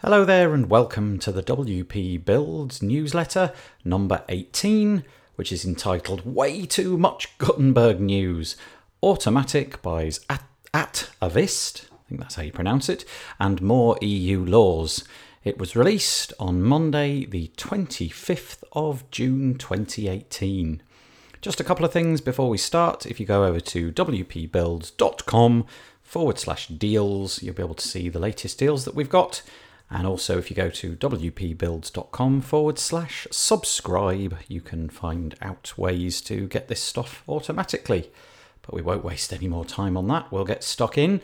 Hello there, and welcome to the WP Builds newsletter number 18, which is entitled Way Too Much Gutenberg News. Automattic buys at, at Avist, I think that's how you pronounce it, and more EU laws. It was released on Monday, the 25th of June 2018. Just a couple of things before we start. If you go over to wpbuilds.com forward slash deals, you'll be able to see the latest deals that we've got. And also, if you go to wpbuilds.com forward slash subscribe, you can find out ways to get this stuff automatically. But we won't waste any more time on that. We'll get stuck in.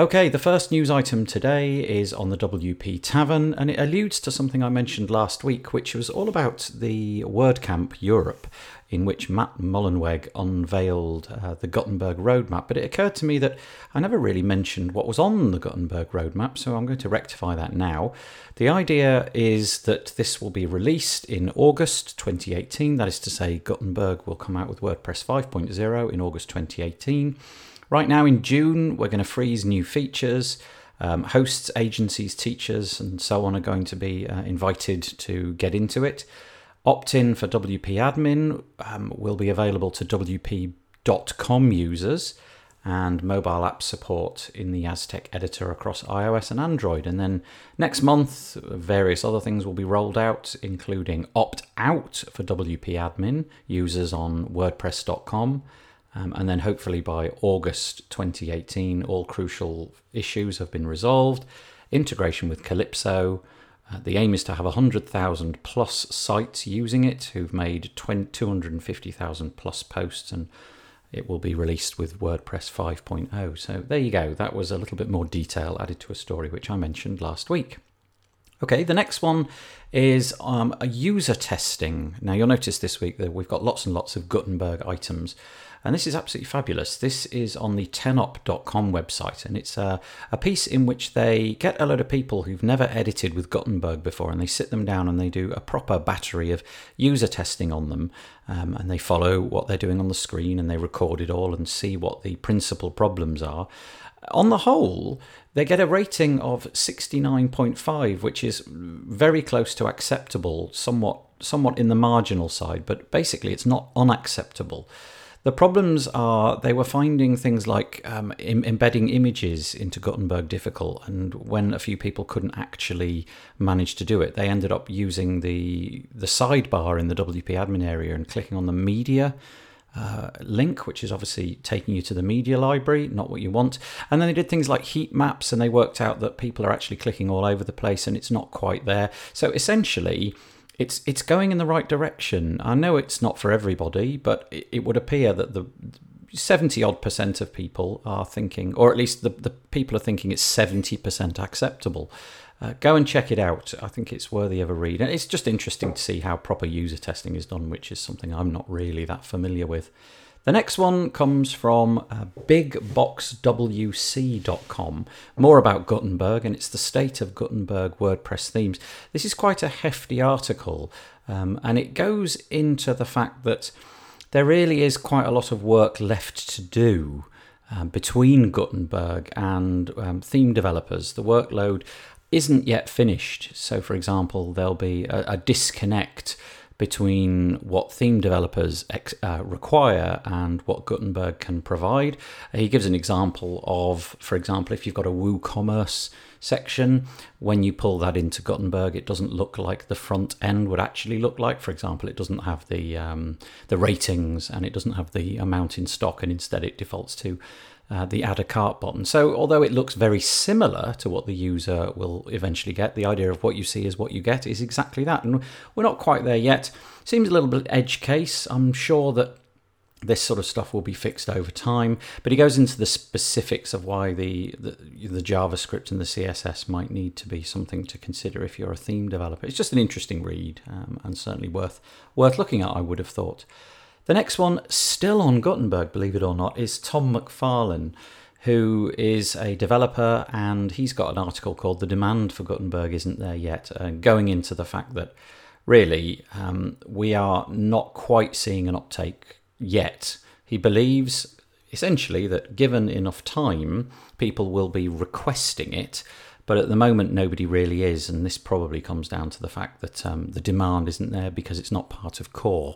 Okay, the first news item today is on the WP Tavern, and it alludes to something I mentioned last week, which was all about the WordCamp Europe in which Matt Mullenweg unveiled uh, the Gutenberg roadmap. But it occurred to me that I never really mentioned what was on the Gutenberg roadmap, so I'm going to rectify that now. The idea is that this will be released in August 2018, that is to say, Gutenberg will come out with WordPress 5.0 in August 2018. Right now in June, we're going to freeze new features. Um, hosts, agencies, teachers, and so on are going to be uh, invited to get into it. Opt in for WP Admin um, will be available to WP.com users and mobile app support in the Aztec editor across iOS and Android. And then next month, various other things will be rolled out, including opt out for WP Admin users on WordPress.com. Um, and then hopefully by August 2018, all crucial issues have been resolved. Integration with Calypso, uh, the aim is to have 100,000 plus sites using it who've made 20, 250,000 plus posts, and it will be released with WordPress 5.0. So there you go. That was a little bit more detail added to a story which I mentioned last week. Okay, the next one is um, a user testing. Now you'll notice this week that we've got lots and lots of Gutenberg items. And this is absolutely fabulous. This is on the tenop.com website, and it's a, a piece in which they get a load of people who've never edited with Gutenberg before, and they sit them down and they do a proper battery of user testing on them. Um, and they follow what they're doing on the screen and they record it all and see what the principal problems are. On the whole, they get a rating of 69.5, which is very close to acceptable, somewhat somewhat in the marginal side, but basically it's not unacceptable. The problems are they were finding things like um, Im- embedding images into Gutenberg difficult, and when a few people couldn't actually manage to do it, they ended up using the the sidebar in the WP admin area and clicking on the media. Uh, link, which is obviously taking you to the media library, not what you want. And then they did things like heat maps, and they worked out that people are actually clicking all over the place, and it's not quite there. So essentially, it's it's going in the right direction. I know it's not for everybody, but it, it would appear that the 70 odd percent of people are thinking, or at least the, the people are thinking it's 70% acceptable. Uh, go and check it out. I think it's worthy of a read. And it's just interesting to see how proper user testing is done, which is something I'm not really that familiar with. The next one comes from uh, bigboxwc.com. More about Gutenberg, and it's the state of Gutenberg WordPress themes. This is quite a hefty article, um, and it goes into the fact that there really is quite a lot of work left to do um, between Gutenberg and um, theme developers. The workload isn't yet finished. So, for example, there'll be a, a disconnect between what theme developers ex- uh, require and what Gutenberg can provide. He gives an example of, for example, if you've got a WooCommerce section, when you pull that into Gutenberg, it doesn't look like the front end would actually look like. For example, it doesn't have the um, the ratings and it doesn't have the amount in stock, and instead it defaults to uh, the add a cart button. So, although it looks very similar to what the user will eventually get, the idea of what you see is what you get is exactly that. And we're not quite there yet. Seems a little bit edge case. I'm sure that this sort of stuff will be fixed over time, but he goes into the specifics of why the, the, the JavaScript and the CSS might need to be something to consider if you're a theme developer. It's just an interesting read um, and certainly worth worth looking at. I would have thought. The next one, still on Gutenberg, believe it or not, is Tom McFarlin, who is a developer, and he's got an article called The Demand for Gutenberg Isn't There Yet, uh, going into the fact that really um, we are not quite seeing an uptake yet. He believes essentially that given enough time, people will be requesting it But at the moment, nobody really is, and this probably comes down to the fact that um, the demand isn't there because it's not part of core.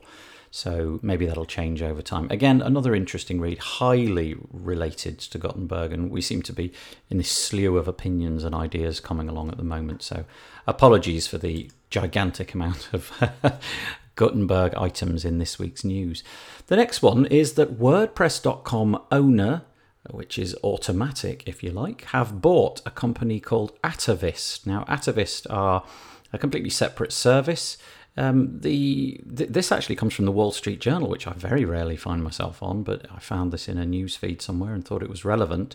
So maybe that'll change over time. Again, another interesting read, highly related to Gutenberg, and we seem to be in this slew of opinions and ideas coming along at the moment. So apologies for the gigantic amount of Gutenberg items in this week's news. The next one is that WordPress.com owner, which is Automattic if you like, have bought a company called Atavist. Now, Atavist are a completely separate service. Um, the th- this actually comes from the Wall Street Journal, which I very rarely find myself on, but I found this in a news feed somewhere and thought it was relevant.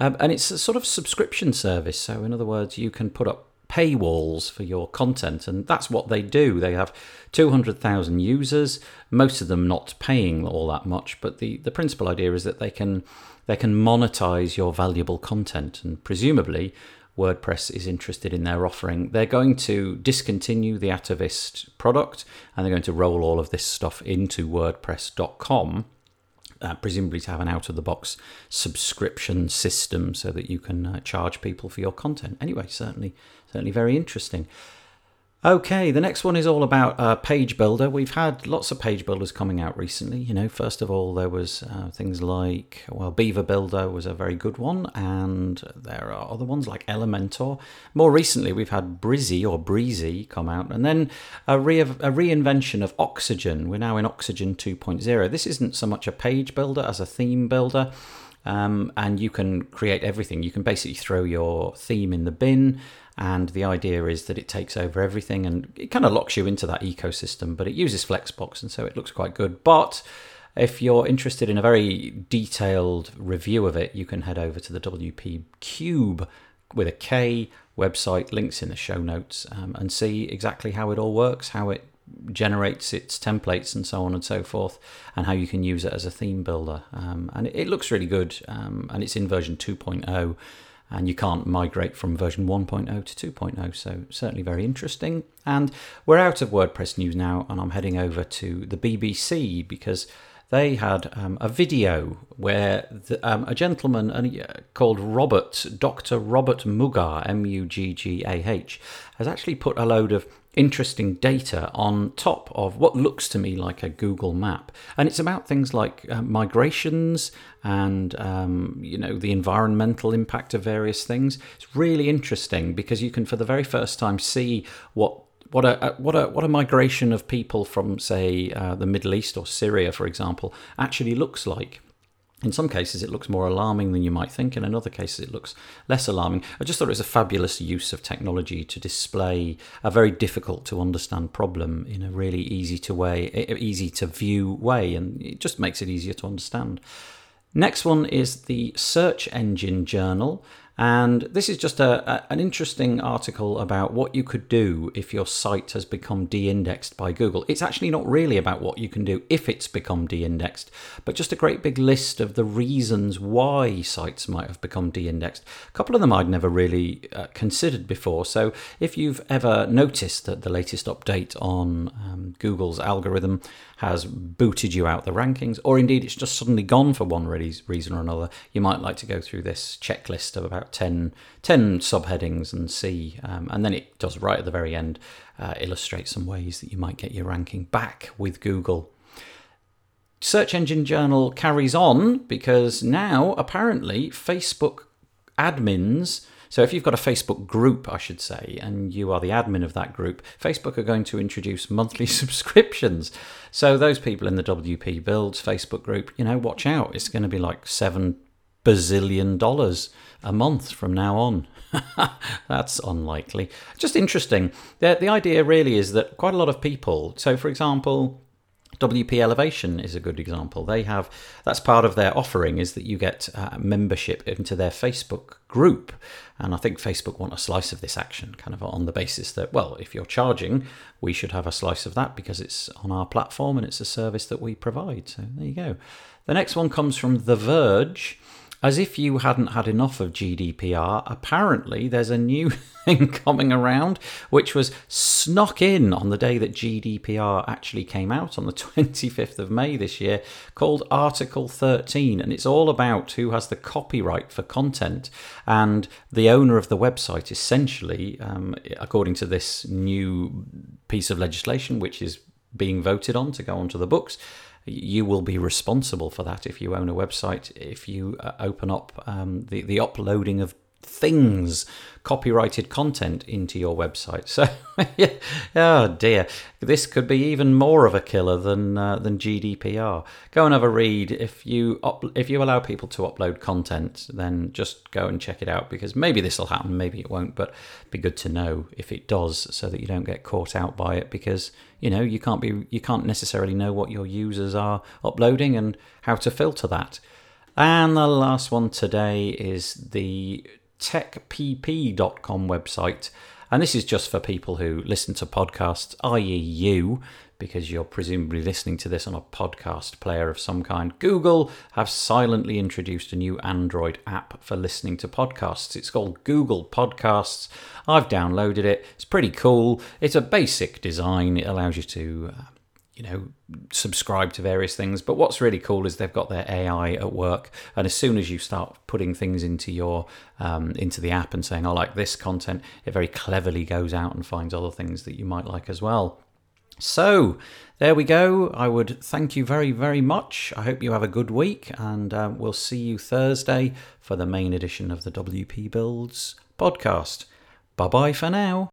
Um, and it's a sort of subscription service. So, in other words, you can put up paywalls for your content, and that's what they do. They have 200,000 users, most of them not paying all that much, but the, the principal idea is that they can they can monetize your valuable content, and presumably WordPress is interested in their offering. They're going to discontinue the Atavist product and they're going to roll all of this stuff into WordPress.com. Uh, presumably to have an out of the box subscription system so that you can uh, charge people for your content. Anyway, certainly, certainly very interesting. Okay, the next one is all about uh, Page Builder. We've had lots of page builders coming out recently. You know, first of all, there was uh, things like, well, Beaver Builder was a very good one, and there are other ones like Elementor. More recently, we've had Brizzy or Breezy come out, and then a, re- a reinvention of Oxygen. We're now in Oxygen 2.0. This isn't so much a page builder as a theme builder. Um, and you can create everything. You can basically throw your theme in the bin and the idea is that it takes over everything and it kind of locks you into that ecosystem but it uses flexbox and so it looks quite good but if you're interested in a very detailed review of it you can head over to the wp cube with a k website links in the show notes um, and see exactly how it all works how it generates its templates and so on and so forth, and how you can use it as a theme builder. Um, and it, it, looks really good, um, and it's in version 2.0 and you can't migrate from version 1.0 to 2.0. So, certainly very interesting. And we're out of WordPress news now, and I'm heading over to the BBC because they had um, a video where the, um, a gentleman uh, called Robert, Dr. Robert Muggah, M U G G A H, has actually put a load of interesting data on top of what looks to me like a Google map. And it's about things like uh, migrations and um, you know the environmental impact of various things. It's really interesting because you can, for the very first time, see what what a what a what a migration of people from say uh, the Middle East or Syria, for example, actually looks like. In some cases, it looks more alarming than you might think, and in other cases, it looks less alarming. I just thought it was a fabulous use of technology to display a very difficult to understand problem in a really easy to way, easy to view way, and it just makes it easier to understand. Next one is the Search Engine Journal. And this is just a, a, an interesting article about what you could do if your site has become de indexed by Google. It's actually not really about what you can do if it's become de indexed, but just a great big list of the reasons why sites might have become de indexed. A couple of them I'd never really uh, considered before. So if you've ever noticed that the latest update on um, Google's algorithm has booted you out the rankings, or indeed it's just suddenly gone for one reason or another, you might like to go through this checklist of about 10, 10 subheadings and see. Um, and then it does right at the very end uh, illustrate some ways that you might get your ranking back with Google. Search Engine Journal carries on because now apparently Facebook admins so if you've got a Facebook group, I should say, and you are the admin of that group, Facebook are going to introduce monthly subscriptions. So those people in the WP Builds Facebook group, you know, watch out. It's going to be like seven bazillion dollars a month from now on. That's unlikely. Just interesting. The, the idea really is that quite a lot of people, so for example, WP Elevation is a good example. They have that's part of their offering is that you get uh, membership into their Facebook group, and I think Facebook want a slice of this action, kind of on the basis that well, if you're charging, we should have a slice of that because it's on our platform and it's a service that we provide. So there you go. The next one comes from The Verge. As if you hadn't had enough of GDPR, apparently there's a new thing coming around which was snuck in on the day that GDPR actually came out on the 25th of May this year called Article 13. And it's all about who has the copyright for content. And the owner of the website, essentially, um, according to this new piece of legislation, which is being voted on to go onto the books, you will be responsible for that if you own a website. If you uh, open up um, the the uploading of things, copyrighted content into your website. So, yeah, oh dear, this could be even more of a killer than uh, than GDPR. Go and have a read. If you up, if you allow people to upload content, then just go and check it out because maybe this will happen, maybe it won't, but be good to know if it does, so that you don't get caught out by it because you know you can't be you can't necessarily know what your users are uploading and how to filter that. And the last one today is the techpp.com website. And this is just for people who listen to podcasts, i.e., you, because you're presumably listening to this on a podcast player of some kind. Google have silently introduced a new Android app for listening to podcasts. It's called Google Podcasts. I've downloaded it. It's pretty cool. It's a basic design. It allows you to uh, you know, subscribe to various things. But what's really cool is they've got their AI at work, and as soon as you start putting things into your um, into the app and saying, "I like this content," it very cleverly goes out and finds other things that you might like as well. So there we go. I would thank you very, very much. I hope you have a good week, and uh, we'll see you Thursday for the main edition of the WP Builds podcast. Bye bye for now.